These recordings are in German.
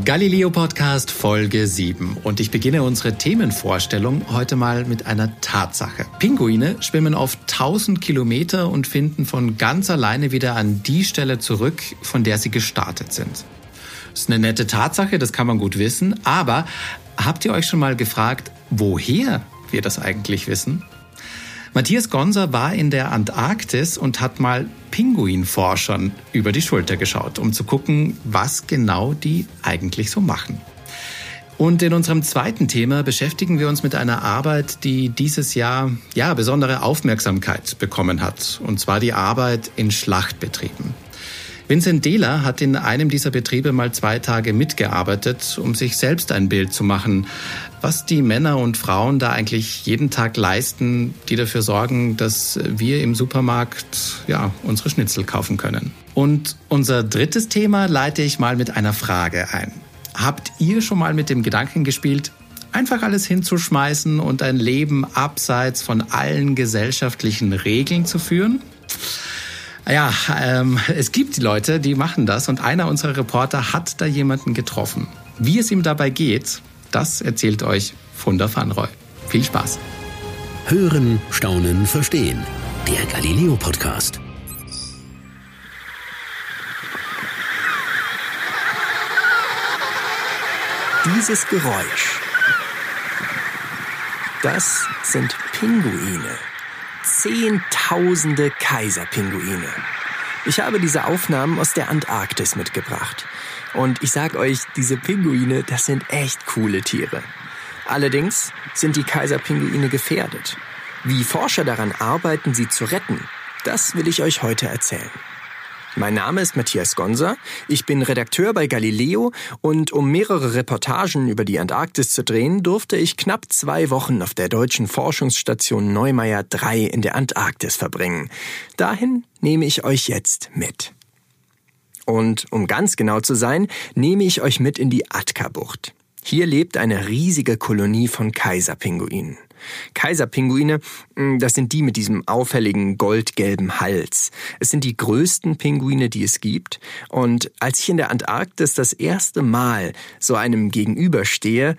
Galileo Podcast Folge 7 und ich beginne unsere Themenvorstellung heute mal mit einer Tatsache. Pinguine schwimmen oft 1000 Kilometer und finden von ganz alleine wieder an die Stelle zurück, von der sie gestartet sind. Das ist eine nette Tatsache, das kann man gut wissen, aber habt ihr euch schon mal gefragt, woher wir das eigentlich wissen? Matthias Gonser war in der Antarktis und hat mal Pinguinforschern über die Schulter geschaut, um zu gucken, was genau die eigentlich so machen. Und in unserem zweiten Thema beschäftigen wir uns mit einer Arbeit, die dieses Jahr ja besondere Aufmerksamkeit bekommen hat, und zwar die Arbeit in Schlachtbetrieben. Vincent Dehler hat in einem dieser Betriebe mal zwei Tage mitgearbeitet, um sich selbst ein Bild zu machen, was die Männer und Frauen da eigentlich jeden Tag leisten, die dafür sorgen, dass wir im Supermarkt ja unsere Schnitzel kaufen können. Und unser drittes Thema leite ich mal mit einer Frage ein. Habt ihr schon mal mit dem Gedanken gespielt, einfach alles hinzuschmeißen und ein Leben abseits von allen gesellschaftlichen Regeln zu führen? Ja, ähm, es gibt Leute, die machen das und einer unserer Reporter hat da jemanden getroffen. Wie es ihm dabei geht, das erzählt euch Funda van Roy. Viel Spaß. Hören, Staunen, Verstehen. Der Galileo Podcast. Dieses Geräusch, das sind Pinguine. Zehntausende Kaiserpinguine. Ich habe diese Aufnahmen aus der Antarktis mitgebracht. Und ich sag euch, diese Pinguine, das sind echt coole Tiere. Allerdings sind die Kaiserpinguine gefährdet. Wie Forscher daran arbeiten, sie zu retten, das will ich euch heute erzählen. Mein Name ist Matthias Gonser. Ich bin Redakteur bei Galileo und um mehrere Reportagen über die Antarktis zu drehen, durfte ich knapp zwei Wochen auf der deutschen Forschungsstation Neumeier 3 in der Antarktis verbringen. Dahin nehme ich euch jetzt mit. Und um ganz genau zu sein, nehme ich euch mit in die Atka-Bucht. Hier lebt eine riesige Kolonie von Kaiserpinguinen. Kaiserpinguine, hm, das sind die mit diesem auffälligen goldgelben Hals. Es sind die größten Pinguine, die es gibt. Und als ich in der Antarktis das erste Mal so einem gegenüberstehe,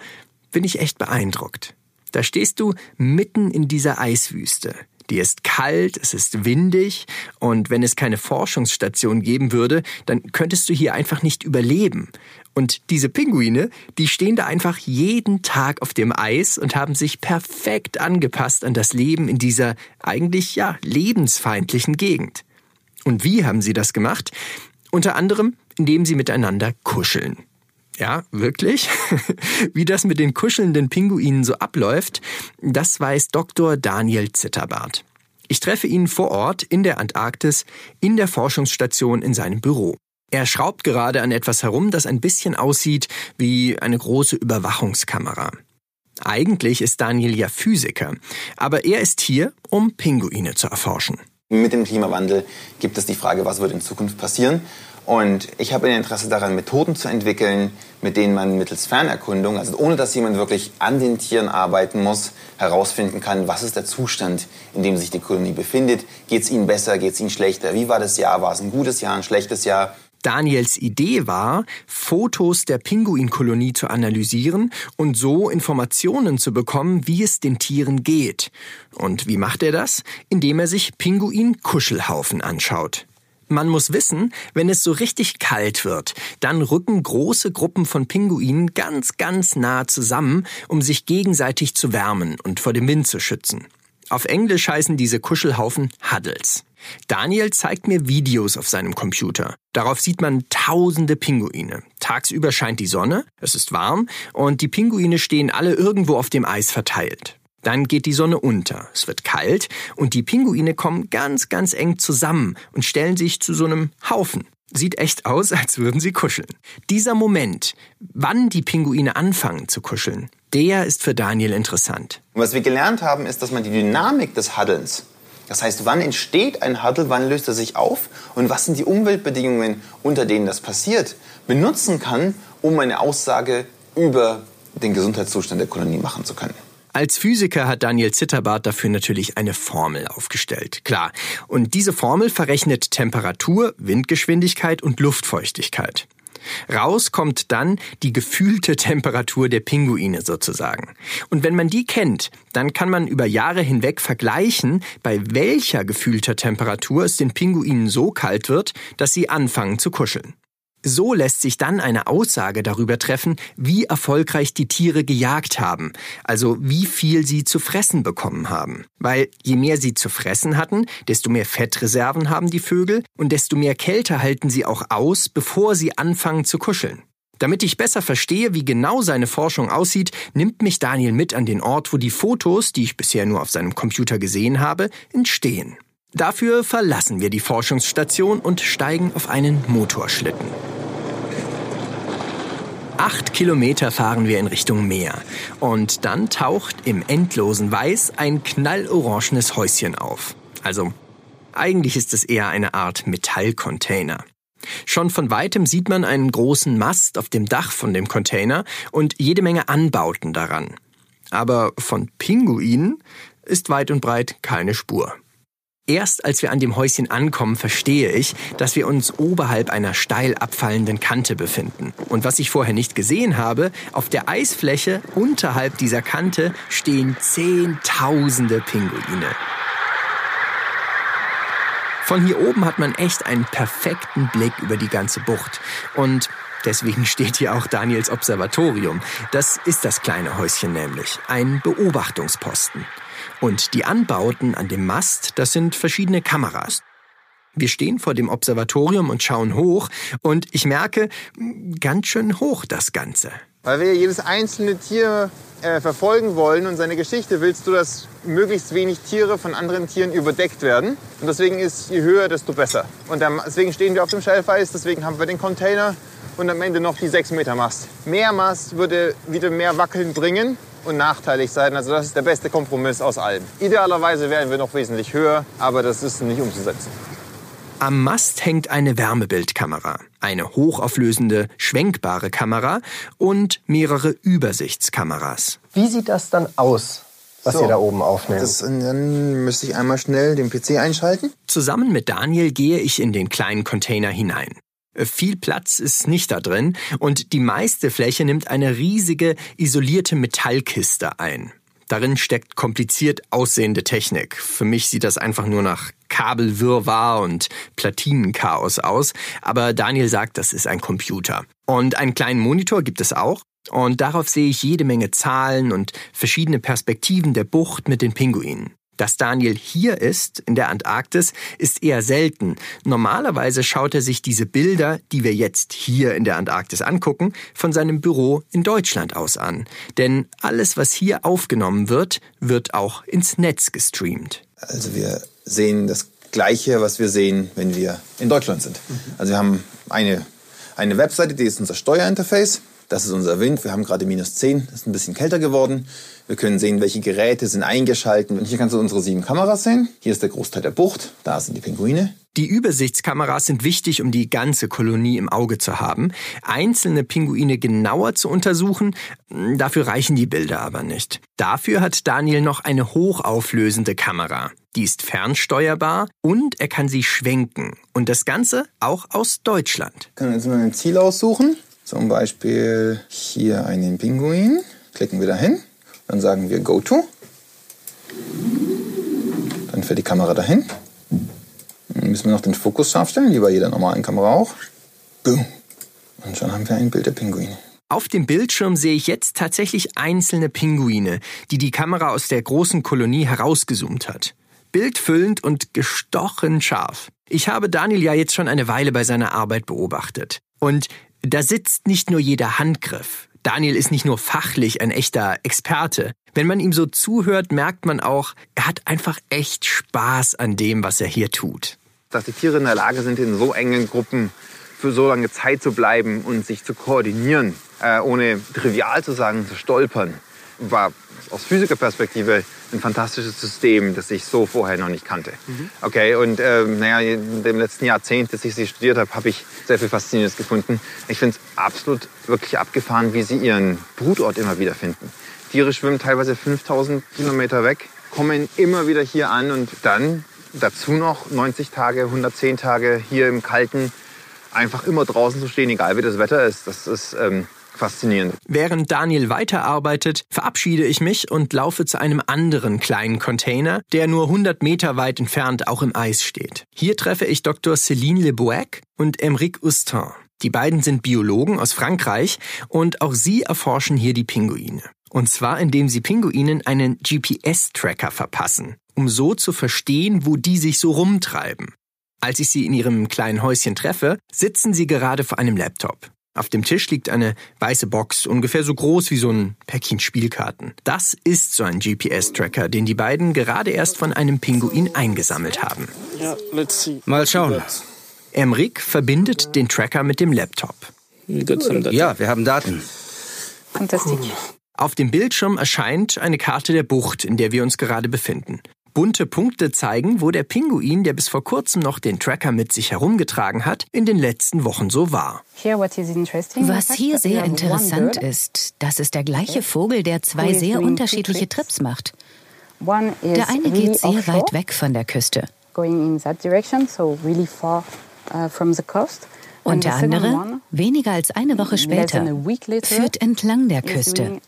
bin ich echt beeindruckt. Da stehst du mitten in dieser Eiswüste. Die ist kalt, es ist windig und wenn es keine Forschungsstation geben würde, dann könntest du hier einfach nicht überleben. Und diese Pinguine, die stehen da einfach jeden Tag auf dem Eis und haben sich perfekt angepasst an das Leben in dieser eigentlich ja lebensfeindlichen Gegend. Und wie haben sie das gemacht? Unter anderem, indem sie miteinander kuscheln. Ja, wirklich? Wie das mit den kuschelnden Pinguinen so abläuft, das weiß Dr. Daniel Zitterbart. Ich treffe ihn vor Ort in der Antarktis in der Forschungsstation in seinem Büro. Er schraubt gerade an etwas herum, das ein bisschen aussieht wie eine große Überwachungskamera. Eigentlich ist Daniel ja Physiker, aber er ist hier, um Pinguine zu erforschen. Mit dem Klimawandel gibt es die Frage, was wird in Zukunft passieren. Und ich habe ein Interesse daran, Methoden zu entwickeln, mit denen man mittels Fernerkundung, also ohne dass jemand wirklich an den Tieren arbeiten muss, herausfinden kann, was ist der Zustand, in dem sich die Kolonie befindet. Geht es ihnen besser, geht es ihnen schlechter? Wie war das Jahr? War es ein gutes Jahr, ein schlechtes Jahr? Daniels Idee war, Fotos der Pinguinkolonie zu analysieren und so Informationen zu bekommen, wie es den Tieren geht. Und wie macht er das? Indem er sich Pinguin-Kuschelhaufen anschaut. Man muss wissen, wenn es so richtig kalt wird, dann rücken große Gruppen von Pinguinen ganz, ganz nah zusammen, um sich gegenseitig zu wärmen und vor dem Wind zu schützen. Auf Englisch heißen diese Kuschelhaufen Huddles. Daniel zeigt mir Videos auf seinem Computer. Darauf sieht man tausende Pinguine. Tagsüber scheint die Sonne, es ist warm und die Pinguine stehen alle irgendwo auf dem Eis verteilt. Dann geht die Sonne unter, es wird kalt und die Pinguine kommen ganz, ganz eng zusammen und stellen sich zu so einem Haufen. Sieht echt aus, als würden sie kuscheln. Dieser Moment, wann die Pinguine anfangen zu kuscheln, der ist für Daniel interessant. was wir gelernt haben, ist, dass man die Dynamik des Huddlens, das heißt, wann entsteht ein Huddle, wann löst er sich auf und was sind die Umweltbedingungen, unter denen das passiert, benutzen kann, um eine Aussage über den Gesundheitszustand der Kolonie machen zu können. Als Physiker hat Daniel Zitterbart dafür natürlich eine Formel aufgestellt. Klar. Und diese Formel verrechnet Temperatur, Windgeschwindigkeit und Luftfeuchtigkeit. Raus kommt dann die gefühlte Temperatur der Pinguine sozusagen. Und wenn man die kennt, dann kann man über Jahre hinweg vergleichen, bei welcher gefühlter Temperatur es den Pinguinen so kalt wird, dass sie anfangen zu kuscheln. So lässt sich dann eine Aussage darüber treffen, wie erfolgreich die Tiere gejagt haben, also wie viel sie zu fressen bekommen haben. Weil je mehr sie zu fressen hatten, desto mehr Fettreserven haben die Vögel und desto mehr Kälte halten sie auch aus, bevor sie anfangen zu kuscheln. Damit ich besser verstehe, wie genau seine Forschung aussieht, nimmt mich Daniel mit an den Ort, wo die Fotos, die ich bisher nur auf seinem Computer gesehen habe, entstehen. Dafür verlassen wir die Forschungsstation und steigen auf einen Motorschlitten. Acht Kilometer fahren wir in Richtung Meer. Und dann taucht im endlosen Weiß ein knallorangenes Häuschen auf. Also, eigentlich ist es eher eine Art Metallcontainer. Schon von weitem sieht man einen großen Mast auf dem Dach von dem Container und jede Menge Anbauten daran. Aber von Pinguinen ist weit und breit keine Spur. Erst als wir an dem Häuschen ankommen, verstehe ich, dass wir uns oberhalb einer steil abfallenden Kante befinden. Und was ich vorher nicht gesehen habe, auf der Eisfläche unterhalb dieser Kante stehen Zehntausende Pinguine. Von hier oben hat man echt einen perfekten Blick über die ganze Bucht. Und deswegen steht hier auch Daniels Observatorium. Das ist das kleine Häuschen nämlich. Ein Beobachtungsposten. Und die Anbauten an dem Mast, das sind verschiedene Kameras. Wir stehen vor dem Observatorium und schauen hoch und ich merke, ganz schön hoch das Ganze. Weil wir jedes einzelne Tier äh, verfolgen wollen und seine Geschichte, willst du, dass möglichst wenig Tiere von anderen Tieren überdeckt werden. Und deswegen ist je höher, desto besser. Und deswegen stehen wir auf dem Schelfeis, deswegen haben wir den Container und am Ende noch die 6 Meter Mast. Mehr Mast würde wieder mehr Wackeln bringen und nachteilig sein. Also das ist der beste Kompromiss aus allem. Idealerweise wären wir noch wesentlich höher, aber das ist nicht umzusetzen. Am Mast hängt eine Wärmebildkamera, eine hochauflösende, schwenkbare Kamera und mehrere Übersichtskameras. Wie sieht das dann aus, was so, ihr da oben aufnehmt? Das, dann müsste ich einmal schnell den PC einschalten. Zusammen mit Daniel gehe ich in den kleinen Container hinein. Viel Platz ist nicht da drin und die meiste Fläche nimmt eine riesige isolierte Metallkiste ein. Darin steckt kompliziert aussehende Technik. Für mich sieht das einfach nur nach Kabelwirrwarr und Platinenchaos aus, aber Daniel sagt, das ist ein Computer. Und einen kleinen Monitor gibt es auch. Und darauf sehe ich jede Menge Zahlen und verschiedene Perspektiven der Bucht mit den Pinguinen. Dass Daniel hier ist, in der Antarktis, ist eher selten. Normalerweise schaut er sich diese Bilder, die wir jetzt hier in der Antarktis angucken, von seinem Büro in Deutschland aus an. Denn alles, was hier aufgenommen wird, wird auch ins Netz gestreamt. Also wir sehen das Gleiche, was wir sehen, wenn wir in Deutschland sind. Also wir haben eine, eine Webseite, die ist unser Steuerinterface. Das ist unser Wind. Wir haben gerade minus 10, ist ein bisschen kälter geworden. Wir können sehen, welche Geräte sind eingeschaltet. Und hier kannst du unsere sieben Kameras sehen. Hier ist der Großteil der Bucht. Da sind die Pinguine. Die Übersichtskameras sind wichtig, um die ganze Kolonie im Auge zu haben. Einzelne Pinguine genauer zu untersuchen, dafür reichen die Bilder aber nicht. Dafür hat Daniel noch eine hochauflösende Kamera. Die ist fernsteuerbar und er kann sie schwenken. Und das Ganze auch aus Deutschland. Wir können jetzt mal ein Ziel aussuchen. Zum Beispiel hier einen Pinguin. Klicken wir dahin. Dann sagen wir Go to. Dann fährt die Kamera dahin. Dann müssen wir noch den Fokus scharf stellen, wie bei jeder normalen Kamera auch. Boom. Und schon haben wir ein Bild der Pinguine. Auf dem Bildschirm sehe ich jetzt tatsächlich einzelne Pinguine, die die Kamera aus der großen Kolonie herausgezoomt hat. Bildfüllend und gestochen scharf. Ich habe Daniel ja jetzt schon eine Weile bei seiner Arbeit beobachtet. Und da sitzt nicht nur jeder Handgriff. Daniel ist nicht nur fachlich ein echter Experte. Wenn man ihm so zuhört, merkt man auch, er hat einfach echt Spaß an dem, was er hier tut. Dass die Tiere in der Lage sind, in so engen Gruppen für so lange Zeit zu bleiben und sich zu koordinieren, äh, ohne trivial zu sagen, zu stolpern, war aus Physikerperspektive ein fantastisches System, das ich so vorher noch nicht kannte. Mhm. Okay, und ähm, naja, in dem letzten Jahrzehnt, das ich sie studiert habe, habe ich sehr viel Faszinierendes gefunden. Ich finde es absolut wirklich abgefahren, wie sie ihren Brutort immer wieder finden. Tiere schwimmen teilweise 5000 Kilometer weg, kommen immer wieder hier an und dann dazu noch 90 Tage, 110 Tage hier im kalten einfach immer draußen zu stehen, egal wie das Wetter ist, das ist ähm, faszinierend. Während Daniel weiterarbeitet, verabschiede ich mich und laufe zu einem anderen kleinen Container, der nur 100 Meter weit entfernt auch im Eis steht. Hier treffe ich Dr. Céline Lebouec und Emeric Ustin. Die beiden sind Biologen aus Frankreich und auch sie erforschen hier die Pinguine. Und zwar indem sie Pinguinen einen GPS-Tracker verpassen, um so zu verstehen, wo die sich so rumtreiben. Als ich sie in ihrem kleinen Häuschen treffe, sitzen sie gerade vor einem Laptop. Auf dem Tisch liegt eine weiße Box, ungefähr so groß wie so ein Päckchen Spielkarten. Das ist so ein GPS-Tracker, den die beiden gerade erst von einem Pinguin eingesammelt haben. Mal schauen. Emric verbindet den Tracker mit dem Laptop. Ja, wir haben Daten. Fantastique. Auf dem Bildschirm erscheint eine Karte der Bucht, in der wir uns gerade befinden. Bunte Punkte zeigen, wo der Pinguin, der bis vor kurzem noch den Tracker mit sich herumgetragen hat, in den letzten Wochen so war. Was hier sehr interessant ist, das ist der gleiche Vogel, der zwei sehr unterschiedliche Trips macht. Der eine geht sehr weit weg von der Küste. Und der andere, weniger als eine Woche später, führt entlang der Küste.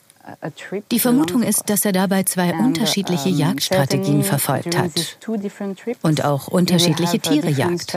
Die Vermutung ist, dass er dabei zwei unterschiedliche Jagdstrategien verfolgt hat und auch unterschiedliche Tiere jagt.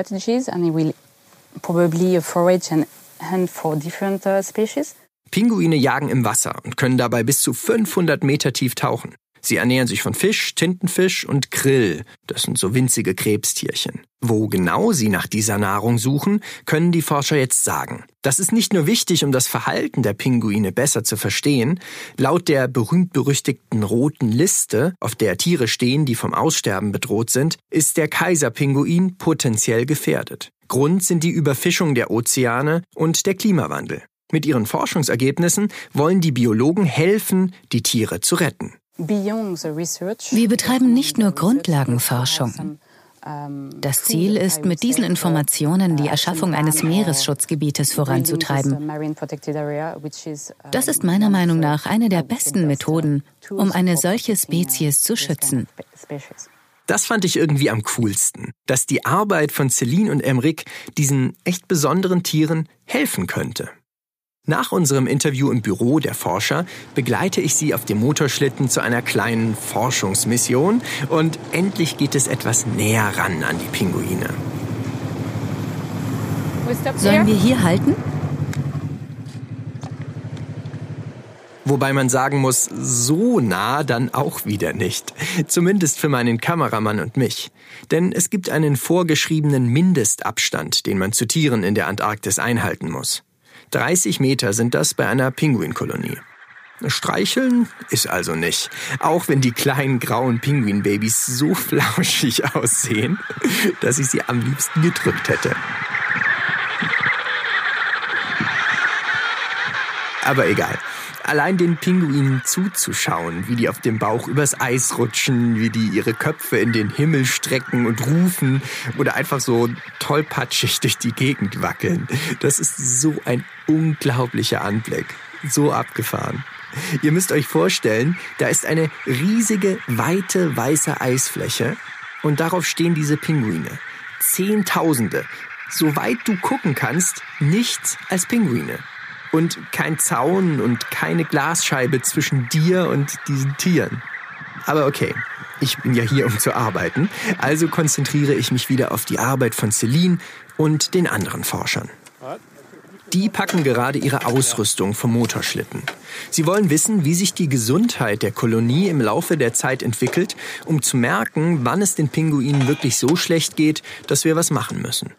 Pinguine jagen im Wasser und können dabei bis zu 500 Meter tief tauchen. Sie ernähren sich von Fisch, Tintenfisch und Krill. Das sind so winzige Krebstierchen. Wo genau sie nach dieser Nahrung suchen, können die Forscher jetzt sagen. Das ist nicht nur wichtig, um das Verhalten der Pinguine besser zu verstehen. Laut der berühmt-berüchtigten roten Liste, auf der Tiere stehen, die vom Aussterben bedroht sind, ist der Kaiserpinguin potenziell gefährdet. Grund sind die Überfischung der Ozeane und der Klimawandel. Mit ihren Forschungsergebnissen wollen die Biologen helfen, die Tiere zu retten. Wir betreiben nicht nur Grundlagenforschung. Das Ziel ist, mit diesen Informationen die Erschaffung eines Meeresschutzgebietes voranzutreiben. Das ist meiner Meinung nach eine der besten Methoden, um eine solche Spezies zu schützen. Das fand ich irgendwie am coolsten, dass die Arbeit von Celine und Emric diesen echt besonderen Tieren helfen könnte. Nach unserem Interview im Büro der Forscher begleite ich sie auf dem Motorschlitten zu einer kleinen Forschungsmission und endlich geht es etwas näher ran an die Pinguine. Sollen wir hier halten? Wobei man sagen muss, so nah dann auch wieder nicht. Zumindest für meinen Kameramann und mich. Denn es gibt einen vorgeschriebenen Mindestabstand, den man zu Tieren in der Antarktis einhalten muss. 30 Meter sind das bei einer Pinguinkolonie. Streicheln ist also nicht, auch wenn die kleinen grauen Pinguinbabys so flauschig aussehen, dass ich sie am liebsten gedrückt hätte. Aber egal. Allein den Pinguinen zuzuschauen, wie die auf dem Bauch übers Eis rutschen, wie die ihre Köpfe in den Himmel strecken und rufen oder einfach so tollpatschig durch die Gegend wackeln, das ist so ein unglaublicher Anblick. So abgefahren. Ihr müsst euch vorstellen, da ist eine riesige, weite, weiße Eisfläche und darauf stehen diese Pinguine. Zehntausende. Soweit du gucken kannst, nichts als Pinguine und kein Zaun und keine Glasscheibe zwischen dir und diesen Tieren. Aber okay, ich bin ja hier, um zu arbeiten, also konzentriere ich mich wieder auf die Arbeit von Celine und den anderen Forschern. Die packen gerade ihre Ausrüstung vom Motorschlitten. Sie wollen wissen, wie sich die Gesundheit der Kolonie im Laufe der Zeit entwickelt, um zu merken, wann es den Pinguinen wirklich so schlecht geht, dass wir was machen müssen.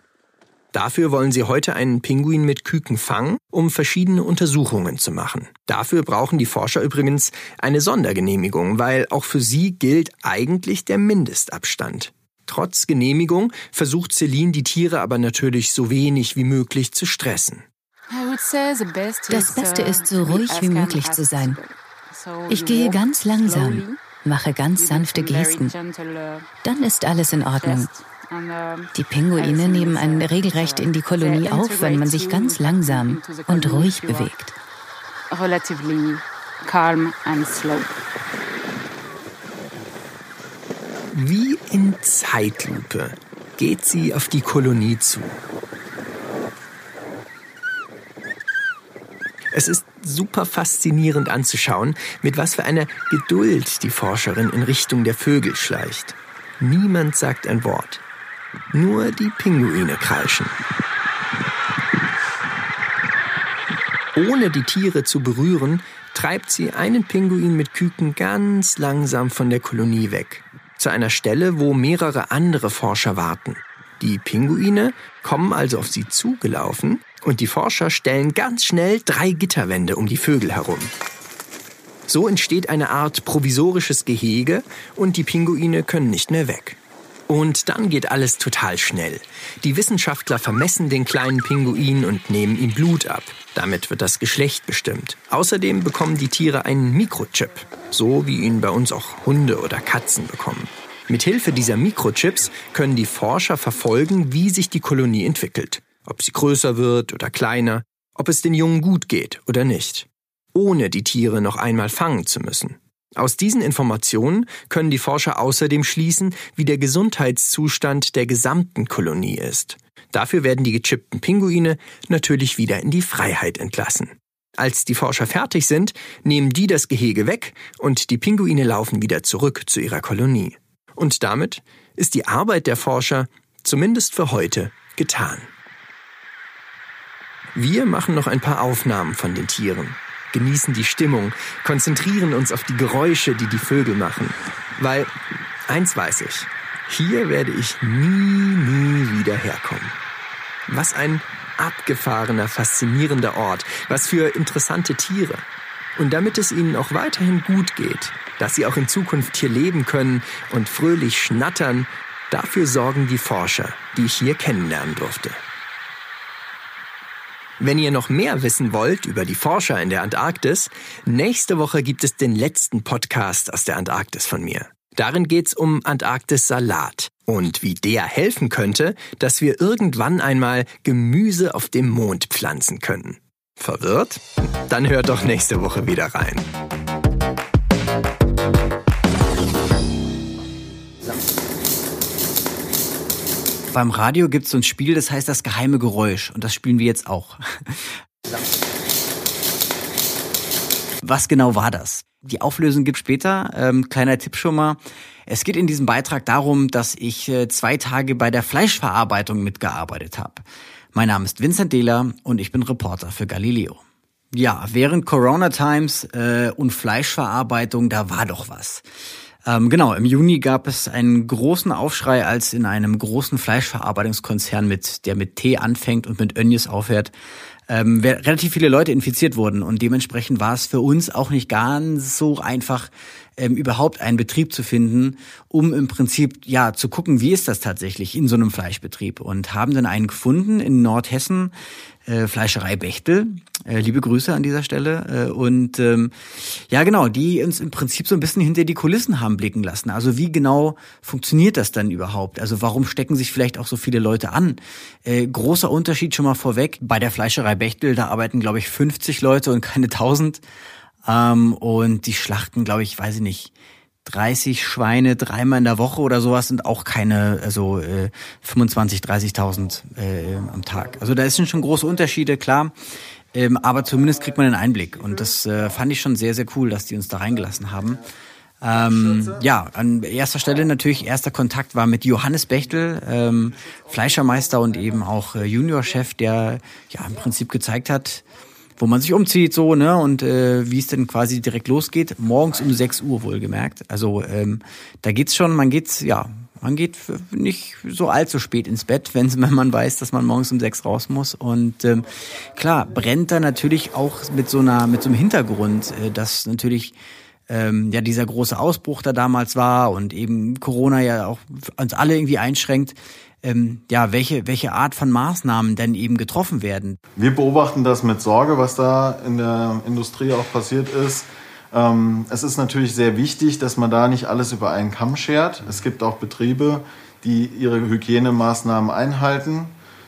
Dafür wollen sie heute einen Pinguin mit Küken fangen, um verschiedene Untersuchungen zu machen. Dafür brauchen die Forscher übrigens eine Sondergenehmigung, weil auch für sie gilt eigentlich der Mindestabstand. Trotz Genehmigung versucht Celine die Tiere aber natürlich so wenig wie möglich zu stressen. Das Beste ist, so ruhig wie möglich zu sein. Ich gehe ganz langsam, mache ganz sanfte Gesten. Dann ist alles in Ordnung. Die Pinguine nehmen einen regelrecht in die Kolonie auf, wenn man sich ganz langsam und ruhig bewegt. Wie in Zeitlupe geht sie auf die Kolonie zu. Es ist super faszinierend anzuschauen, mit was für einer Geduld die Forscherin in Richtung der Vögel schleicht. Niemand sagt ein Wort. Nur die Pinguine kreischen. Ohne die Tiere zu berühren, treibt sie einen Pinguin mit Küken ganz langsam von der Kolonie weg. Zu einer Stelle, wo mehrere andere Forscher warten. Die Pinguine kommen also auf sie zugelaufen und die Forscher stellen ganz schnell drei Gitterwände um die Vögel herum. So entsteht eine Art provisorisches Gehege und die Pinguine können nicht mehr weg. Und dann geht alles total schnell. Die Wissenschaftler vermessen den kleinen Pinguin und nehmen ihm Blut ab. Damit wird das Geschlecht bestimmt. Außerdem bekommen die Tiere einen Mikrochip, so wie ihn bei uns auch Hunde oder Katzen bekommen. Mithilfe dieser Mikrochips können die Forscher verfolgen, wie sich die Kolonie entwickelt. Ob sie größer wird oder kleiner, ob es den Jungen gut geht oder nicht. Ohne die Tiere noch einmal fangen zu müssen. Aus diesen Informationen können die Forscher außerdem schließen, wie der Gesundheitszustand der gesamten Kolonie ist. Dafür werden die gechippten Pinguine natürlich wieder in die Freiheit entlassen. Als die Forscher fertig sind, nehmen die das Gehege weg und die Pinguine laufen wieder zurück zu ihrer Kolonie. Und damit ist die Arbeit der Forscher, zumindest für heute, getan. Wir machen noch ein paar Aufnahmen von den Tieren genießen die Stimmung, konzentrieren uns auf die Geräusche, die die Vögel machen. Weil, eins weiß ich, hier werde ich nie, nie wieder herkommen. Was ein abgefahrener, faszinierender Ort, was für interessante Tiere. Und damit es ihnen auch weiterhin gut geht, dass sie auch in Zukunft hier leben können und fröhlich schnattern, dafür sorgen die Forscher, die ich hier kennenlernen durfte. Wenn ihr noch mehr wissen wollt über die Forscher in der Antarktis, nächste Woche gibt es den letzten Podcast aus der Antarktis von mir. Darin geht's um Antarktis-Salat und wie der helfen könnte, dass wir irgendwann einmal Gemüse auf dem Mond pflanzen können. Verwirrt? Dann hört doch nächste Woche wieder rein. Beim Radio gibt es so ein Spiel, das heißt das geheime Geräusch. Und das spielen wir jetzt auch. Was genau war das? Die Auflösung gibt später. Ähm, kleiner Tipp schon mal. Es geht in diesem Beitrag darum, dass ich äh, zwei Tage bei der Fleischverarbeitung mitgearbeitet habe. Mein Name ist Vincent Dehler und ich bin Reporter für Galileo. Ja, während Corona Times äh, und Fleischverarbeitung, da war doch was. Ähm, genau, im Juni gab es einen großen Aufschrei, als in einem großen Fleischverarbeitungskonzern, mit, der mit T anfängt und mit Önjes aufhört, ähm, relativ viele Leute infiziert wurden. Und dementsprechend war es für uns auch nicht ganz so einfach, ähm, überhaupt einen Betrieb zu finden, um im Prinzip ja zu gucken, wie ist das tatsächlich in so einem Fleischbetrieb. Und haben dann einen gefunden in Nordhessen, äh, Fleischerei Bechtel. Äh, liebe Grüße an dieser Stelle. Äh, und ähm, ja, genau, die uns im Prinzip so ein bisschen hinter die Kulissen haben blicken lassen. Also wie genau funktioniert das dann überhaupt? Also warum stecken sich vielleicht auch so viele Leute an? Äh, großer Unterschied schon mal vorweg. Bei der Fleischerei Bechtel, da arbeiten, glaube ich, 50 Leute und keine 1000. Ähm, und die schlachten, glaube ich, weiß ich nicht, 30 Schweine dreimal in der Woche oder sowas sind auch keine, also äh, 25, 30.000 äh, am Tag. Also da sind schon große Unterschiede, klar. Ähm, aber zumindest kriegt man einen Einblick. Und das äh, fand ich schon sehr, sehr cool, dass die uns da reingelassen haben. Ähm, ja, an erster Stelle natürlich erster Kontakt war mit Johannes Bechtel, ähm, Fleischermeister und eben auch äh, Juniorchef, der ja im Prinzip gezeigt hat, wo man sich umzieht so, ne? Und äh, wie es denn quasi direkt losgeht. Morgens um 6 Uhr wohlgemerkt. Also ähm, da geht's schon, man geht's, ja, man geht nicht so allzu spät ins Bett, wenn man weiß, dass man morgens um sechs raus muss. Und ähm, klar, brennt da natürlich auch mit so einer, mit so einem Hintergrund, äh, dass natürlich ähm, ja dieser große Ausbruch da damals war und eben Corona ja auch uns alle irgendwie einschränkt ähm, ja, welche, welche Art von Maßnahmen denn eben getroffen werden. Wir beobachten das mit Sorge, was da in der Industrie auch passiert ist. Ähm, es ist natürlich sehr wichtig, dass man da nicht alles über einen Kamm schert. Es gibt auch Betriebe, die ihre Hygienemaßnahmen einhalten.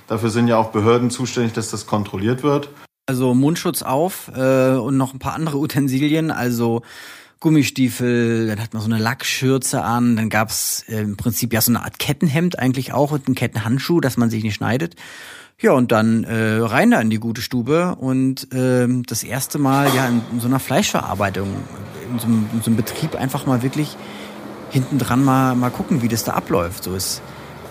Dafür sind ja auch Behörden zuständig, dass das kontrolliert wird. Also Mundschutz auf äh, und noch ein paar andere Utensilien. Also Gummistiefel, dann hat man so eine Lackschürze an, dann gab's äh, im Prinzip ja so eine Art Kettenhemd eigentlich auch und einen Kettenhandschuh, dass man sich nicht schneidet. Ja, und dann äh, rein da in die gute Stube und äh, das erste Mal ja in, in so einer Fleischverarbeitung, in so, einem, in so einem Betrieb einfach mal wirklich hinten dran mal, mal gucken, wie das da abläuft. So ist,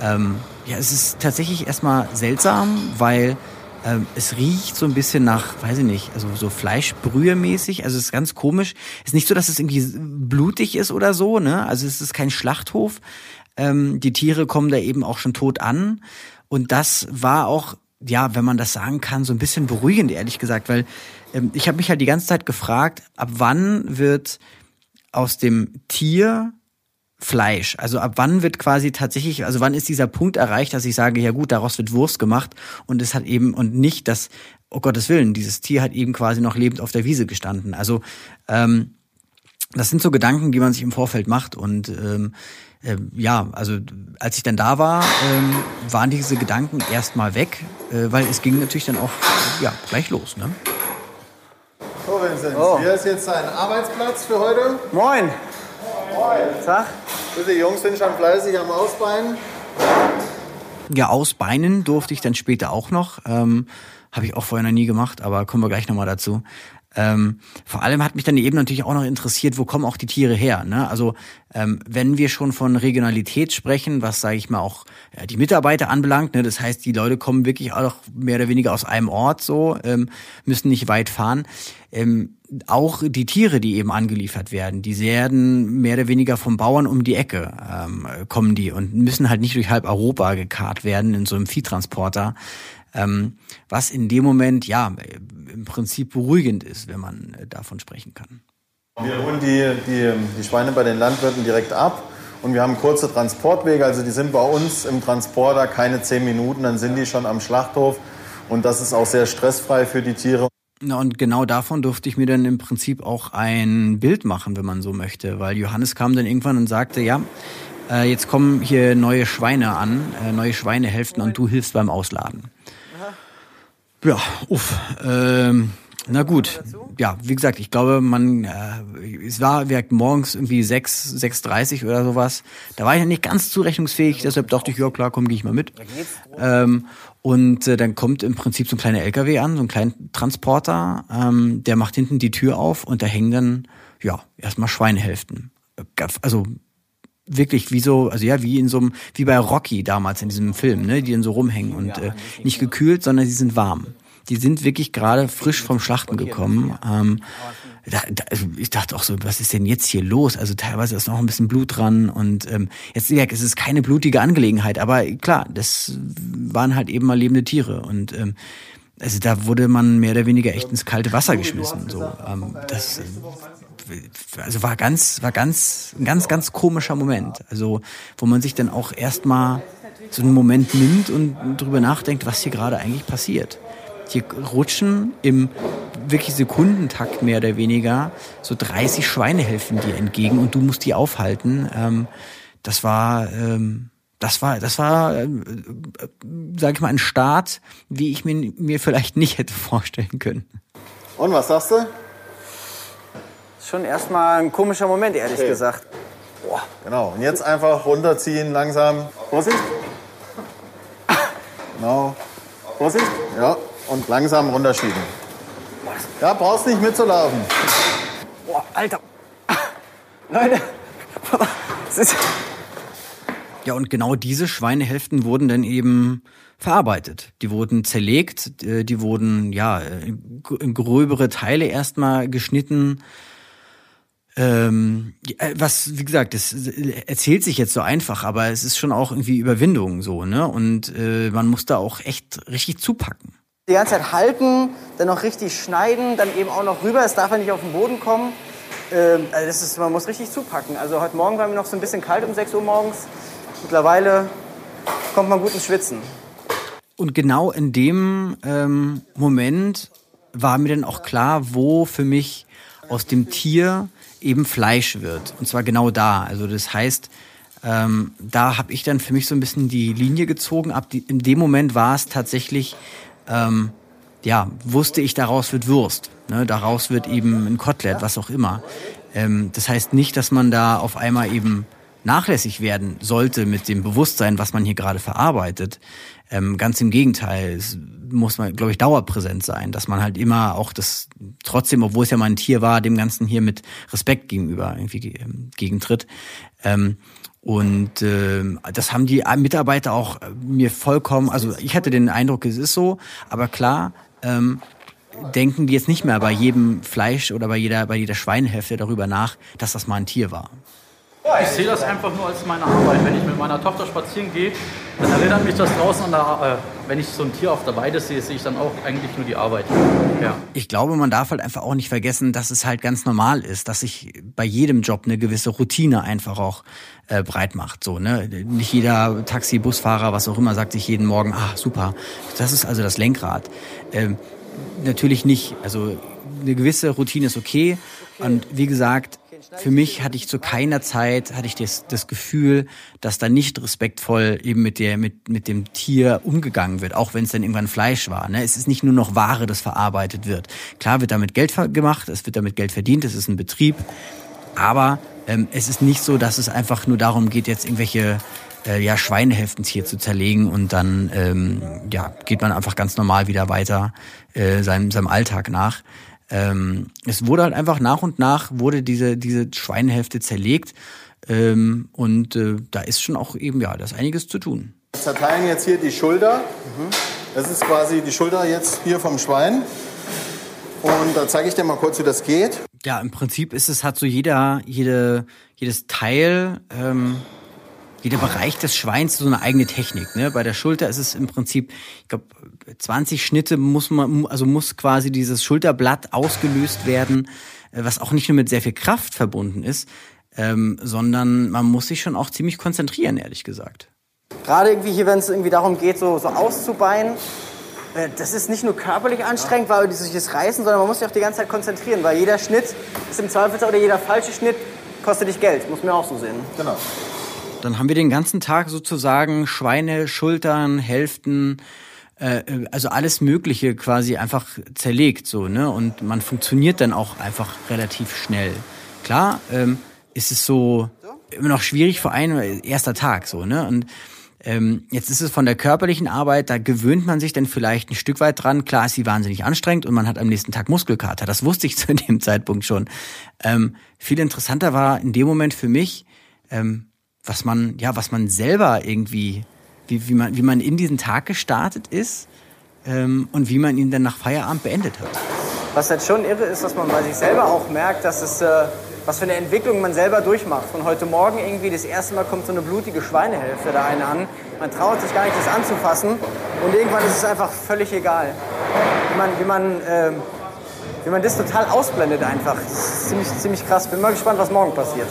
ähm, ja, es ist tatsächlich erstmal seltsam, weil ähm, es riecht so ein bisschen nach, weiß ich nicht, also so Fleischbrühe-mäßig. Also es ist ganz komisch. Es ist nicht so, dass es irgendwie blutig ist oder so, ne? Also es ist kein Schlachthof. Ähm, die Tiere kommen da eben auch schon tot an. Und das war auch, ja, wenn man das sagen kann, so ein bisschen beruhigend, ehrlich gesagt, weil ähm, ich habe mich halt die ganze Zeit gefragt, ab wann wird aus dem Tier Fleisch? Also ab wann wird quasi tatsächlich, also wann ist dieser Punkt erreicht, dass ich sage, ja gut, daraus wird Wurst gemacht und es hat eben und nicht das, oh Gottes Willen, dieses Tier hat eben quasi noch lebend auf der Wiese gestanden. Also ähm, das sind so Gedanken, die man sich im Vorfeld macht und ähm, äh, ja, also als ich dann da war, ähm, waren diese Gedanken erstmal weg, äh, weil es ging natürlich dann auch ja, gleich los. Ne? So, Vincent, oh. hier ist jetzt dein Arbeitsplatz für heute. Moin. Moin. Tag. Die Jungs sind schon fleißig am Ausbeinen. Ja, ausbeinen durfte ich dann später auch noch. Ähm, Habe ich auch vorher noch nie gemacht, aber kommen wir gleich nochmal dazu. Ähm, vor allem hat mich dann eben natürlich auch noch interessiert, wo kommen auch die Tiere her. Ne? Also ähm, wenn wir schon von Regionalität sprechen, was sage ich mal auch ja, die Mitarbeiter anbelangt, ne? das heißt, die Leute kommen wirklich auch mehr oder weniger aus einem Ort so, ähm, müssen nicht weit fahren. Ähm, auch die Tiere, die eben angeliefert werden, die werden mehr oder weniger vom Bauern um die Ecke ähm, kommen die und müssen halt nicht durch halb Europa gekarrt werden in so einem Viehtransporter. Ähm, was in dem Moment ja im Prinzip beruhigend ist, wenn man äh, davon sprechen kann. Wir holen die, die, die Schweine bei den Landwirten direkt ab und wir haben kurze Transportwege. Also die sind bei uns im Transporter keine zehn Minuten, dann sind die schon am Schlachthof und das ist auch sehr stressfrei für die Tiere. Und genau davon durfte ich mir dann im Prinzip auch ein Bild machen, wenn man so möchte, weil Johannes kam dann irgendwann und sagte, ja, äh, jetzt kommen hier neue Schweine an, äh, neue Schweinehälften und du hilfst beim Ausladen. Ja, uff. Ähm, na gut. Ja, wie gesagt, ich glaube, man, äh, es war wir morgens irgendwie 6, 6.30 oder sowas. Da war ich ja nicht ganz zurechnungsfähig, deshalb dachte ich, ja klar, komm, gehe ich mal mit. Ähm, und äh, dann kommt im Prinzip so ein kleiner LKW an, so ein kleiner Transporter, ähm, der macht hinten die Tür auf und da hängen dann, ja, erstmal Schweinehälften. Also wirklich wie so, also ja, wie in so einem, wie bei Rocky damals in diesem Film, ne, die dann so rumhängen und äh, nicht gekühlt, sondern sie sind warm. Die sind wirklich gerade frisch vom Schlachten gekommen. Ähm, da, da, also ich dachte auch so, was ist denn jetzt hier los? Also teilweise ist noch ein bisschen Blut dran und ähm, jetzt ja, es ist keine blutige Angelegenheit, aber klar, das waren halt eben mal lebende Tiere und ähm, also da wurde man mehr oder weniger echt ins kalte Wasser geschmissen. So, ähm, das also war ganz, war ganz, ein ganz, ganz komischer Moment. Also, wo man sich dann auch erstmal so einen Moment nimmt und drüber nachdenkt, was hier gerade eigentlich passiert. Hier rutschen im wirklich Sekundentakt mehr oder weniger so 30 Schweine helfen dir entgegen und du musst die aufhalten. Ähm, das war, ähm, das war, das war, äh, sag ich mal, ein Start, wie ich mir, mir vielleicht nicht hätte vorstellen können. Und was sagst du? schon erstmal ein komischer Moment, ehrlich okay. gesagt. Boah. Genau, und jetzt einfach runterziehen, langsam. Vorsicht. Genau. Vorsicht. Ja, und langsam runterschieben. Ja, brauchst nicht mitzulaufen. Boah, Alter. Leute. Das ist ja, und genau diese Schweinehälften wurden dann eben verarbeitet. Die wurden zerlegt, äh, die wurden ja in gröbere Teile erstmal geschnitten, ähm, äh, was, wie gesagt, das erzählt sich jetzt so einfach, aber es ist schon auch irgendwie Überwindung so, ne? Und äh, man muss da auch echt richtig zupacken. Die ganze Zeit halten, dann noch richtig schneiden, dann eben auch noch rüber, es darf ja nicht auf den Boden kommen. Ähm, also das ist, man muss richtig zupacken. Also heute Morgen war mir noch so ein bisschen kalt um 6 Uhr morgens. Mittlerweile kommt man gut ins Schwitzen. Und genau in dem ähm, Moment war mir dann auch klar, wo für mich aus dem Tier eben Fleisch wird. Und zwar genau da. Also das heißt, ähm, da habe ich dann für mich so ein bisschen die Linie gezogen. Ab die, in dem Moment war es tatsächlich, ähm, ja, wusste ich, daraus wird Wurst. Ne? Daraus wird eben ein Kotelett, was auch immer. Ähm, das heißt nicht, dass man da auf einmal eben nachlässig werden sollte mit dem Bewusstsein, was man hier gerade verarbeitet. Ähm, ganz im Gegenteil, es muss man, glaube ich, dauerpräsent sein, dass man halt immer auch das trotzdem, obwohl es ja mal ein Tier war, dem Ganzen hier mit Respekt gegenüber irgendwie ähm, gegentritt. Ähm, und äh, das haben die Mitarbeiter auch mir vollkommen, also ich hatte den Eindruck, es ist so, aber klar, ähm, denken die jetzt nicht mehr bei jedem Fleisch oder bei jeder, bei jeder Schweinehälfte darüber nach, dass das mal ein Tier war. Ich sehe das einfach nur als meine Arbeit. Wenn ich mit meiner Tochter spazieren gehe, dann erinnert mich das draußen an der, äh, wenn ich so ein Tier auf der Weide sehe, sehe ich dann auch eigentlich nur die Arbeit. Ja. Ich glaube, man darf halt einfach auch nicht vergessen, dass es halt ganz normal ist, dass sich bei jedem Job eine gewisse Routine einfach auch äh, breit macht. So, ne? Nicht jeder Taxi, Busfahrer, was auch immer, sagt sich jeden Morgen, ah, super, das ist also das Lenkrad. Ähm, natürlich nicht. Also eine gewisse Routine ist okay. Und wie gesagt, für mich hatte ich zu keiner Zeit hatte ich das, das Gefühl, dass da nicht respektvoll eben mit der mit mit dem Tier umgegangen wird, auch wenn es dann irgendwann Fleisch war. Ne? Es ist nicht nur noch Ware, das verarbeitet wird. Klar wird damit Geld gemacht, es wird damit Geld verdient, es ist ein Betrieb, aber ähm, es ist nicht so, dass es einfach nur darum geht, jetzt irgendwelche äh, ja, Schweinehälften hier zu zerlegen und dann ähm, ja, geht man einfach ganz normal wieder weiter äh, seinem, seinem Alltag nach. Ähm, es wurde halt einfach nach und nach wurde diese, diese Schweinehälfte zerlegt ähm, und äh, da ist schon auch eben, ja, da ist einiges zu tun. Wir zerteilen jetzt hier die Schulter. Das ist quasi die Schulter jetzt hier vom Schwein. Und da zeige ich dir mal kurz, wie das geht. Ja, im Prinzip ist es, hat so jeder, jede, jedes Teil, ähm, jeder Bereich des Schweins so eine eigene Technik. Ne? Bei der Schulter ist es im Prinzip, ich glaube, 20 Schnitte muss man, also muss quasi dieses Schulterblatt ausgelöst werden, äh, was auch nicht nur mit sehr viel Kraft verbunden ist, ähm, sondern man muss sich schon auch ziemlich konzentrieren, ehrlich gesagt. Gerade irgendwie hier, wenn es irgendwie darum geht, so, so auszubeinen, äh, das ist nicht nur körperlich anstrengend, weil sich das reißen, sondern man muss sich auch die ganze Zeit konzentrieren, weil jeder Schnitt ist im Zweifelsfall oder jeder falsche Schnitt kostet dich Geld, muss man auch so sehen. Genau. Dann haben wir den ganzen Tag sozusagen Schweine, Schultern, Hälften, äh, also alles Mögliche quasi einfach zerlegt so, ne? Und man funktioniert dann auch einfach relativ schnell. Klar, ähm, ist es so immer noch schwierig vor einem erster Tag so, ne? Und ähm, jetzt ist es von der körperlichen Arbeit, da gewöhnt man sich dann vielleicht ein Stück weit dran. Klar ist sie wahnsinnig anstrengend und man hat am nächsten Tag Muskelkater. Das wusste ich zu dem Zeitpunkt schon. Ähm, viel interessanter war in dem Moment für mich, ähm, was man, ja, was man selber irgendwie, wie, wie, man, wie man in diesen Tag gestartet ist ähm, und wie man ihn dann nach Feierabend beendet hat. Was halt schon irre ist, dass man bei sich selber auch merkt, dass es, äh, was für eine Entwicklung man selber durchmacht. Von heute Morgen irgendwie das erste Mal kommt so eine blutige Schweinehälfte da eine an. Man traut sich gar nicht, das anzufassen. Und irgendwann ist es einfach völlig egal. Wie man, wie man, äh, wie man das total ausblendet einfach. Das ist ziemlich, ziemlich krass. Bin mal gespannt, was morgen passiert.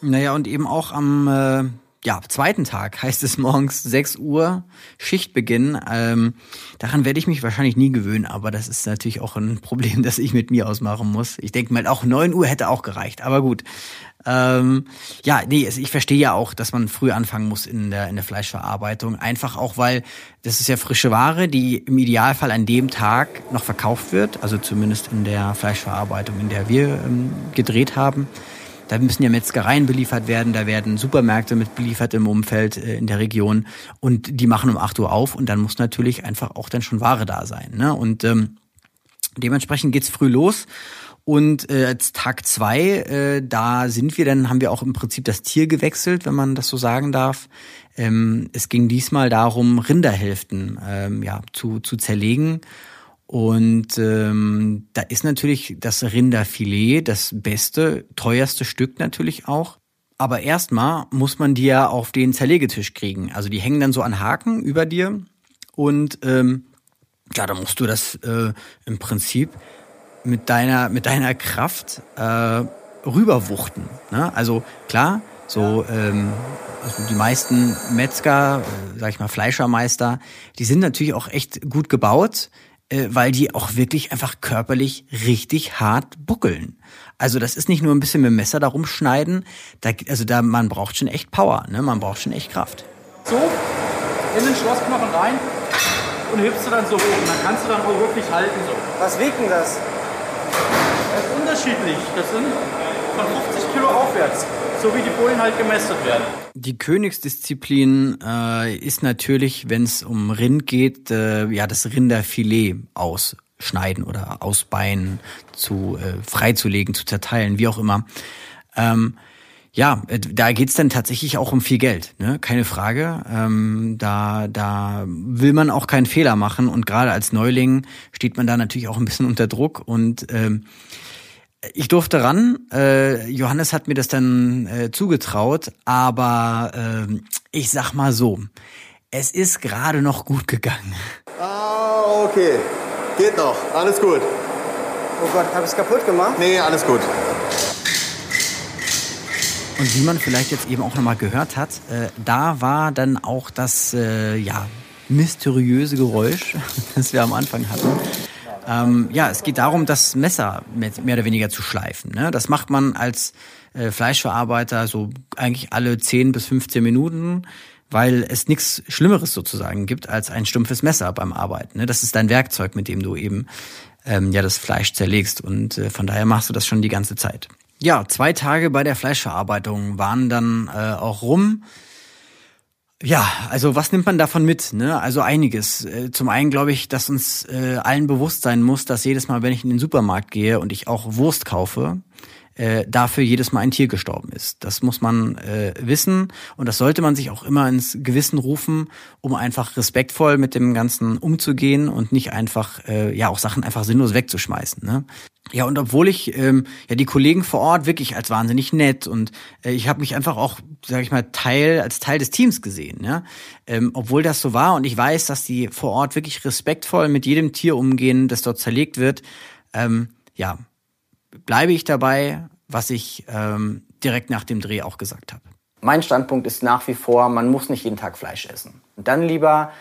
Naja, und eben auch am äh, ja, zweiten Tag heißt es morgens 6 Uhr Schichtbeginn. Ähm, daran werde ich mich wahrscheinlich nie gewöhnen, aber das ist natürlich auch ein Problem, das ich mit mir ausmachen muss. Ich denke mal, auch 9 Uhr hätte auch gereicht, aber gut. Ähm, ja, nee, ich verstehe ja auch, dass man früh anfangen muss in der, in der Fleischverarbeitung. Einfach auch, weil das ist ja frische Ware, die im Idealfall an dem Tag noch verkauft wird. Also zumindest in der Fleischverarbeitung, in der wir ähm, gedreht haben. Da müssen ja Metzgereien beliefert werden, da werden Supermärkte mit beliefert im Umfeld äh, in der Region und die machen um 8 Uhr auf und dann muss natürlich einfach auch dann schon Ware da sein. Ne? Und ähm, dementsprechend geht's früh los. Und äh, Tag zwei, äh, da sind wir dann, haben wir auch im Prinzip das Tier gewechselt, wenn man das so sagen darf. Ähm, es ging diesmal darum, Rinderhälften ähm, ja, zu, zu zerlegen und ähm, da ist natürlich das Rinderfilet das beste, teuerste Stück natürlich auch. Aber erstmal muss man die ja auf den Zerlegetisch kriegen. Also die hängen dann so an Haken über dir. Und ähm, ja, da musst du das äh, im Prinzip mit deiner, mit deiner Kraft äh, rüberwuchten. Ne? Also klar, so ähm, also die meisten Metzger, äh, sag ich mal Fleischermeister, die sind natürlich auch echt gut gebaut weil die auch wirklich einfach körperlich richtig hart buckeln. Also das ist nicht nur ein bisschen mit dem Messer da rumschneiden, da, also da man braucht schon echt Power, ne? Man braucht schon echt Kraft. So, in den Schlossknochen rein und hebst du dann so hoch. Und dann kannst du dann auch wirklich halten so. Was wiegt denn das? Das ist unterschiedlich. Das sind von 50 Kilo aufwärts. So wie die Bullen halt gemästet werden. Die Königsdisziplin äh, ist natürlich, wenn es um Rind geht, äh, ja das Rinderfilet ausschneiden oder ausbeinen, zu äh, freizulegen, zu zerteilen, wie auch immer. Ähm, ja, äh, da geht's dann tatsächlich auch um viel Geld, ne? keine Frage. Ähm, da, da will man auch keinen Fehler machen und gerade als Neuling steht man da natürlich auch ein bisschen unter Druck und ähm, ich durfte ran. Äh, Johannes hat mir das dann äh, zugetraut, aber äh, ich sag mal so, es ist gerade noch gut gegangen. Ah, okay. Geht noch. Alles gut. Oh Gott, hab ich's kaputt gemacht? Nee, alles gut. Und wie man vielleicht jetzt eben auch nochmal gehört hat, äh, da war dann auch das äh, ja, mysteriöse Geräusch, das wir am Anfang hatten. Ähm, ja, es geht darum, das Messer mehr oder weniger zu schleifen. Ne? Das macht man als äh, Fleischverarbeiter so eigentlich alle 10 bis 15 Minuten, weil es nichts Schlimmeres sozusagen gibt als ein stumpfes Messer beim Arbeiten. Ne? Das ist dein Werkzeug, mit dem du eben ähm, ja das Fleisch zerlegst und äh, von daher machst du das schon die ganze Zeit. Ja, zwei Tage bei der Fleischverarbeitung waren dann äh, auch rum. Ja, also was nimmt man davon mit? Ne? Also einiges. Äh, zum einen glaube ich, dass uns äh, allen bewusst sein muss, dass jedes Mal, wenn ich in den Supermarkt gehe und ich auch Wurst kaufe, äh, dafür jedes Mal ein Tier gestorben ist. Das muss man äh, wissen und das sollte man sich auch immer ins Gewissen rufen, um einfach respektvoll mit dem Ganzen umzugehen und nicht einfach äh, ja auch Sachen einfach sinnlos wegzuschmeißen. Ne? Ja, und obwohl ich ähm, ja die Kollegen vor Ort wirklich als wahnsinnig nett und äh, ich habe mich einfach auch, sage ich mal, Teil als Teil des Teams gesehen, ja. Ähm, obwohl das so war und ich weiß, dass die vor Ort wirklich respektvoll mit jedem Tier umgehen, das dort zerlegt wird, ähm, ja, bleibe ich dabei, was ich ähm, direkt nach dem Dreh auch gesagt habe. Mein Standpunkt ist nach wie vor, man muss nicht jeden Tag Fleisch essen. Und dann lieber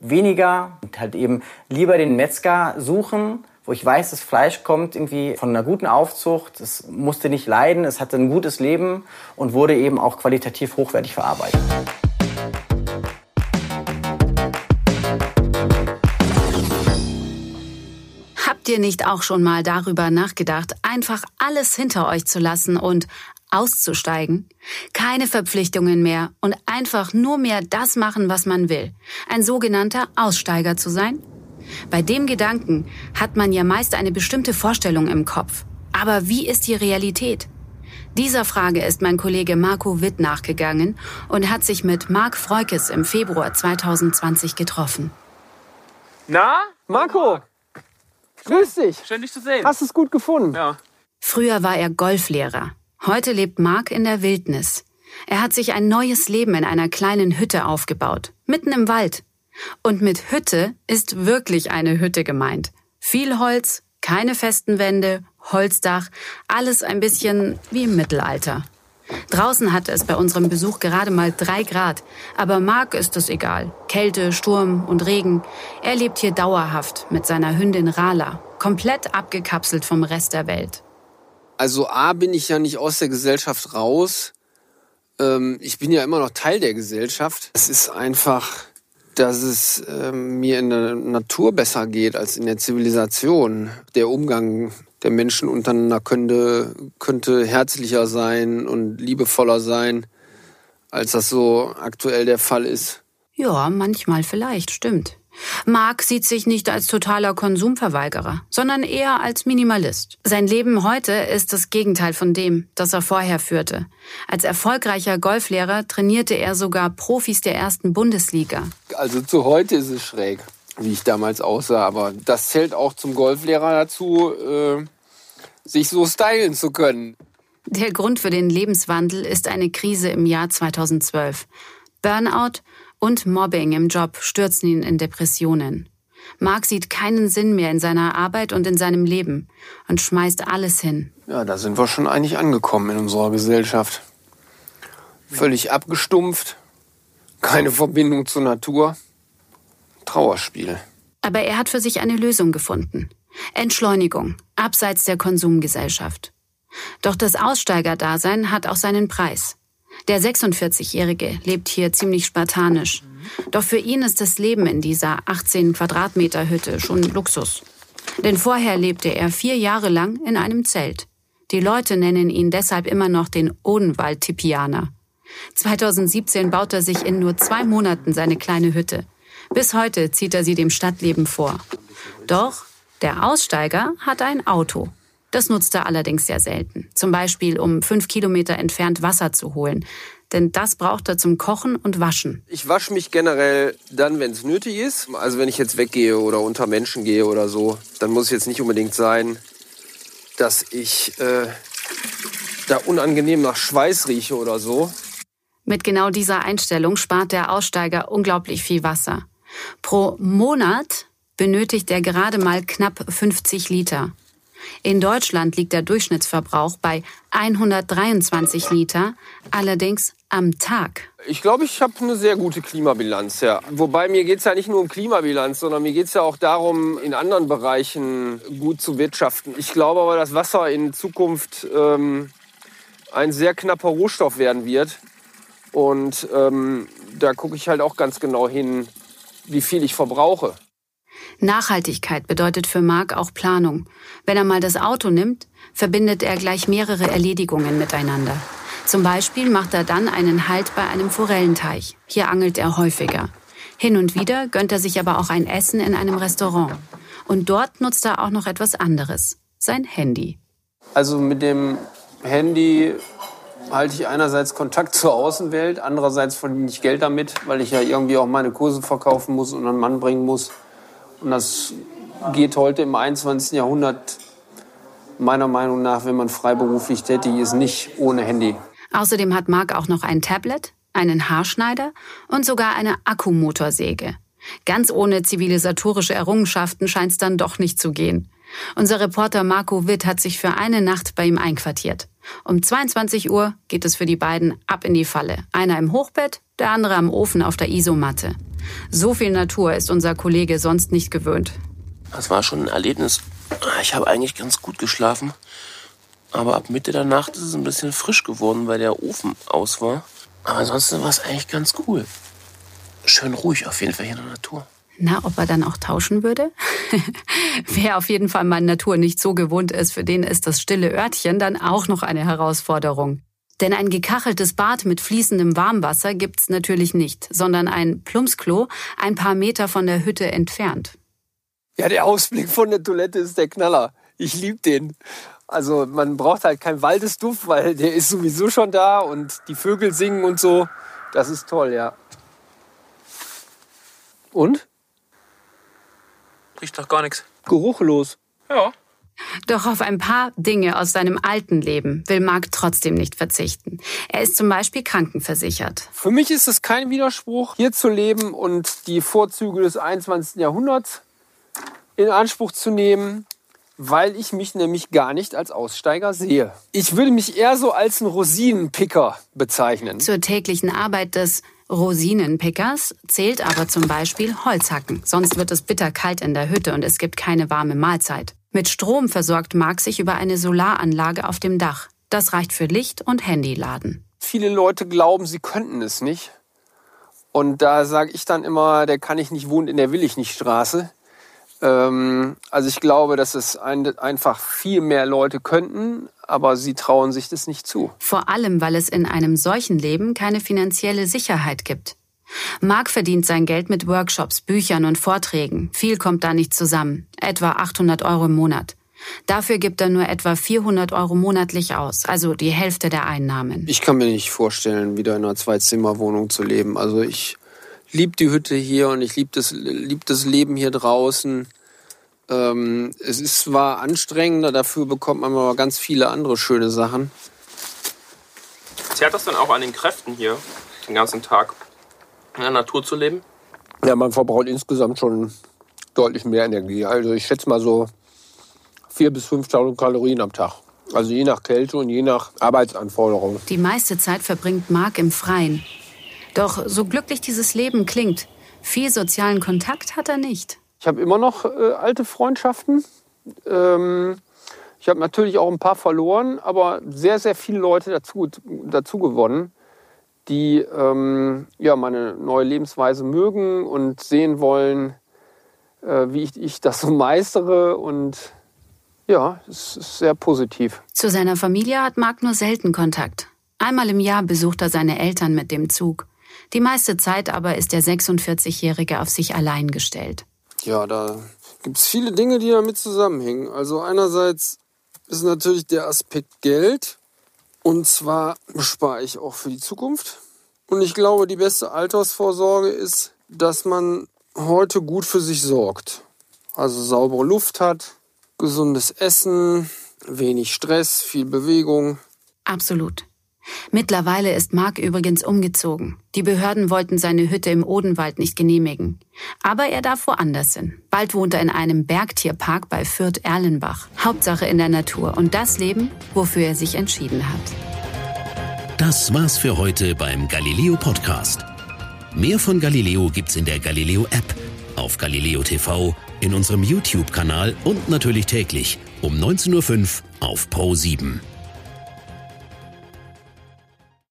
weniger und halt eben lieber den Metzger suchen, wo ich weiß, das Fleisch kommt irgendwie von einer guten Aufzucht, es musste nicht leiden, es hatte ein gutes Leben und wurde eben auch qualitativ hochwertig verarbeitet. Ihr nicht auch schon mal darüber nachgedacht, einfach alles hinter euch zu lassen und auszusteigen? Keine Verpflichtungen mehr und einfach nur mehr das machen, was man will. Ein sogenannter Aussteiger zu sein? Bei dem Gedanken hat man ja meist eine bestimmte Vorstellung im Kopf. Aber wie ist die Realität? Dieser Frage ist mein Kollege Marco Witt nachgegangen und hat sich mit Marc Freukes im Februar 2020 getroffen. Na, Marco? Grüß dich. Schön, dich zu sehen. Hast du es gut gefunden? Ja. Früher war er Golflehrer. Heute lebt Marc in der Wildnis. Er hat sich ein neues Leben in einer kleinen Hütte aufgebaut, mitten im Wald. Und mit Hütte ist wirklich eine Hütte gemeint. Viel Holz, keine festen Wände, Holzdach, alles ein bisschen wie im Mittelalter. Draußen hatte es bei unserem Besuch gerade mal drei Grad, aber Marc ist es egal. Kälte, Sturm und Regen. Er lebt hier dauerhaft mit seiner Hündin Rala, komplett abgekapselt vom Rest der Welt. Also A bin ich ja nicht aus der Gesellschaft raus. Ähm, ich bin ja immer noch Teil der Gesellschaft. Es ist einfach dass es äh, mir in der Natur besser geht als in der Zivilisation. Der Umgang der Menschen untereinander könnte, könnte herzlicher sein und liebevoller sein, als das so aktuell der Fall ist. Ja, manchmal vielleicht, stimmt. Mark sieht sich nicht als totaler Konsumverweigerer, sondern eher als Minimalist. Sein Leben heute ist das Gegenteil von dem, das er vorher führte. Als erfolgreicher Golflehrer trainierte er sogar Profis der ersten Bundesliga. Also zu heute ist es schräg, wie ich damals aussah, aber das zählt auch zum Golflehrer dazu, äh, sich so stylen zu können. Der Grund für den Lebenswandel ist eine Krise im Jahr 2012. Burnout und Mobbing im Job stürzen ihn in Depressionen. Mark sieht keinen Sinn mehr in seiner Arbeit und in seinem Leben und schmeißt alles hin. Ja, da sind wir schon eigentlich angekommen in unserer Gesellschaft. Völlig abgestumpft, keine Verbindung zur Natur, Trauerspiel. Aber er hat für sich eine Lösung gefunden. Entschleunigung, abseits der Konsumgesellschaft. Doch das Aussteigerdasein hat auch seinen Preis. Der 46-Jährige lebt hier ziemlich spartanisch. Doch für ihn ist das Leben in dieser 18 Quadratmeter Hütte schon Luxus. Denn vorher lebte er vier Jahre lang in einem Zelt. Die Leute nennen ihn deshalb immer noch den Odenwald-Tipianer. 2017 baut er sich in nur zwei Monaten seine kleine Hütte. Bis heute zieht er sie dem Stadtleben vor. Doch der Aussteiger hat ein Auto. Das nutzt er allerdings sehr selten. Zum Beispiel, um fünf Kilometer entfernt Wasser zu holen. Denn das braucht er zum Kochen und Waschen. Ich wasche mich generell dann, wenn es nötig ist. Also wenn ich jetzt weggehe oder unter Menschen gehe oder so, dann muss es jetzt nicht unbedingt sein, dass ich äh, da unangenehm nach Schweiß rieche oder so. Mit genau dieser Einstellung spart der Aussteiger unglaublich viel Wasser. Pro Monat benötigt er gerade mal knapp 50 Liter. In Deutschland liegt der Durchschnittsverbrauch bei 123 Liter, allerdings am Tag. Ich glaube, ich habe eine sehr gute Klimabilanz, ja. Wobei mir geht es ja nicht nur um Klimabilanz, sondern mir geht es ja auch darum, in anderen Bereichen gut zu wirtschaften. Ich glaube aber, dass Wasser in Zukunft ähm, ein sehr knapper Rohstoff werden wird. Und ähm, da gucke ich halt auch ganz genau hin, wie viel ich verbrauche. Nachhaltigkeit bedeutet für Marc auch Planung. Wenn er mal das Auto nimmt, verbindet er gleich mehrere Erledigungen miteinander. Zum Beispiel macht er dann einen Halt bei einem Forellenteich. Hier angelt er häufiger. Hin und wieder gönnt er sich aber auch ein Essen in einem Restaurant. Und dort nutzt er auch noch etwas anderes. Sein Handy. Also mit dem Handy halte ich einerseits Kontakt zur Außenwelt, andererseits verdiene ich Geld damit, weil ich ja irgendwie auch meine Kurse verkaufen muss und einen Mann bringen muss. Und das geht heute im 21. Jahrhundert meiner Meinung nach, wenn man freiberuflich tätig ist, nicht ohne Handy. Außerdem hat Marc auch noch ein Tablet, einen Haarschneider und sogar eine Akkumotorsäge. Ganz ohne zivilisatorische Errungenschaften scheint es dann doch nicht zu gehen. Unser Reporter Marco Witt hat sich für eine Nacht bei ihm einquartiert. Um 22 Uhr geht es für die beiden ab in die Falle. Einer im Hochbett, der andere am Ofen auf der Isomatte. So viel Natur ist unser Kollege sonst nicht gewöhnt. Das war schon ein Erlebnis. Ich habe eigentlich ganz gut geschlafen. Aber ab Mitte der Nacht ist es ein bisschen frisch geworden, weil der Ofen aus war. Aber ansonsten war es eigentlich ganz cool. Schön ruhig auf jeden Fall hier in der Natur. Na, ob er dann auch tauschen würde? Wer auf jeden Fall mal Natur nicht so gewohnt ist, für den ist das stille Örtchen dann auch noch eine Herausforderung. Denn ein gekacheltes Bad mit fließendem Warmwasser gibt's natürlich nicht, sondern ein Plumpsklo ein paar Meter von der Hütte entfernt. Ja, der Ausblick von der Toilette ist der Knaller. Ich lieb den. Also man braucht halt kein Waldesduft, weil der ist sowieso schon da und die Vögel singen und so. Das ist toll, ja. Und? Riecht doch gar nichts. Geruchlos. Ja. Doch auf ein paar Dinge aus seinem alten Leben will Marc trotzdem nicht verzichten. Er ist zum Beispiel krankenversichert. Für mich ist es kein Widerspruch, hier zu leben und die Vorzüge des 21. Jahrhunderts in Anspruch zu nehmen, weil ich mich nämlich gar nicht als Aussteiger sehe. Ich würde mich eher so als ein Rosinenpicker bezeichnen. Zur täglichen Arbeit des Rosinenpickers zählt aber zum Beispiel Holzhacken. Sonst wird es bitterkalt in der Hütte und es gibt keine warme Mahlzeit. Mit Strom versorgt Marc sich über eine Solaranlage auf dem Dach. Das reicht für Licht und Handyladen. Viele Leute glauben, sie könnten es nicht. Und da sage ich dann immer, der kann ich nicht wohnen in der will ich nicht Straße. Ähm, also ich glaube, dass es ein, einfach viel mehr Leute könnten, aber sie trauen sich das nicht zu. Vor allem, weil es in einem solchen Leben keine finanzielle Sicherheit gibt. Marc verdient sein Geld mit Workshops, Büchern und Vorträgen. Viel kommt da nicht zusammen. Etwa 800 Euro im Monat. Dafür gibt er nur etwa 400 Euro monatlich aus, also die Hälfte der Einnahmen. Ich kann mir nicht vorstellen, wieder in einer Zweizimmerwohnung zu leben. Also ich liebe die Hütte hier und ich liebe das, lieb das Leben hier draußen. Ähm, es ist zwar anstrengender, dafür bekommt man aber ganz viele andere schöne Sachen. Zerrt das dann auch an den Kräften hier, den ganzen Tag? in der Natur zu leben? Ja, man verbraucht insgesamt schon deutlich mehr Energie. Also ich schätze mal so 4.000 bis 5.000 Kalorien am Tag. Also je nach Kälte und je nach Arbeitsanforderung. Die meiste Zeit verbringt Marc im Freien. Doch so glücklich dieses Leben klingt, viel sozialen Kontakt hat er nicht. Ich habe immer noch äh, alte Freundschaften. Ähm, ich habe natürlich auch ein paar verloren, aber sehr, sehr viele Leute dazu, dazu gewonnen die ähm, ja, meine neue Lebensweise mögen und sehen wollen, äh, wie ich, ich das so meistere. Und Ja, es ist sehr positiv. Zu seiner Familie hat Marc nur selten Kontakt. Einmal im Jahr besucht er seine Eltern mit dem Zug. Die meiste Zeit aber ist der 46-Jährige auf sich allein gestellt. Ja, da gibt es viele Dinge, die damit zusammenhängen. Also einerseits ist natürlich der Aspekt Geld. Und zwar spare ich auch für die Zukunft. Und ich glaube, die beste Altersvorsorge ist, dass man heute gut für sich sorgt. Also saubere Luft hat, gesundes Essen, wenig Stress, viel Bewegung. Absolut. Mittlerweile ist Mark übrigens umgezogen. Die Behörden wollten seine Hütte im Odenwald nicht genehmigen. Aber er darf woanders hin. Bald wohnt er in einem Bergtierpark bei Fürth-Erlenbach. Hauptsache in der Natur und das Leben, wofür er sich entschieden hat. Das war's für heute beim Galileo Podcast. Mehr von Galileo gibt's in der Galileo App, auf Galileo TV, in unserem YouTube-Kanal und natürlich täglich um 19.05 Uhr auf Pro 7.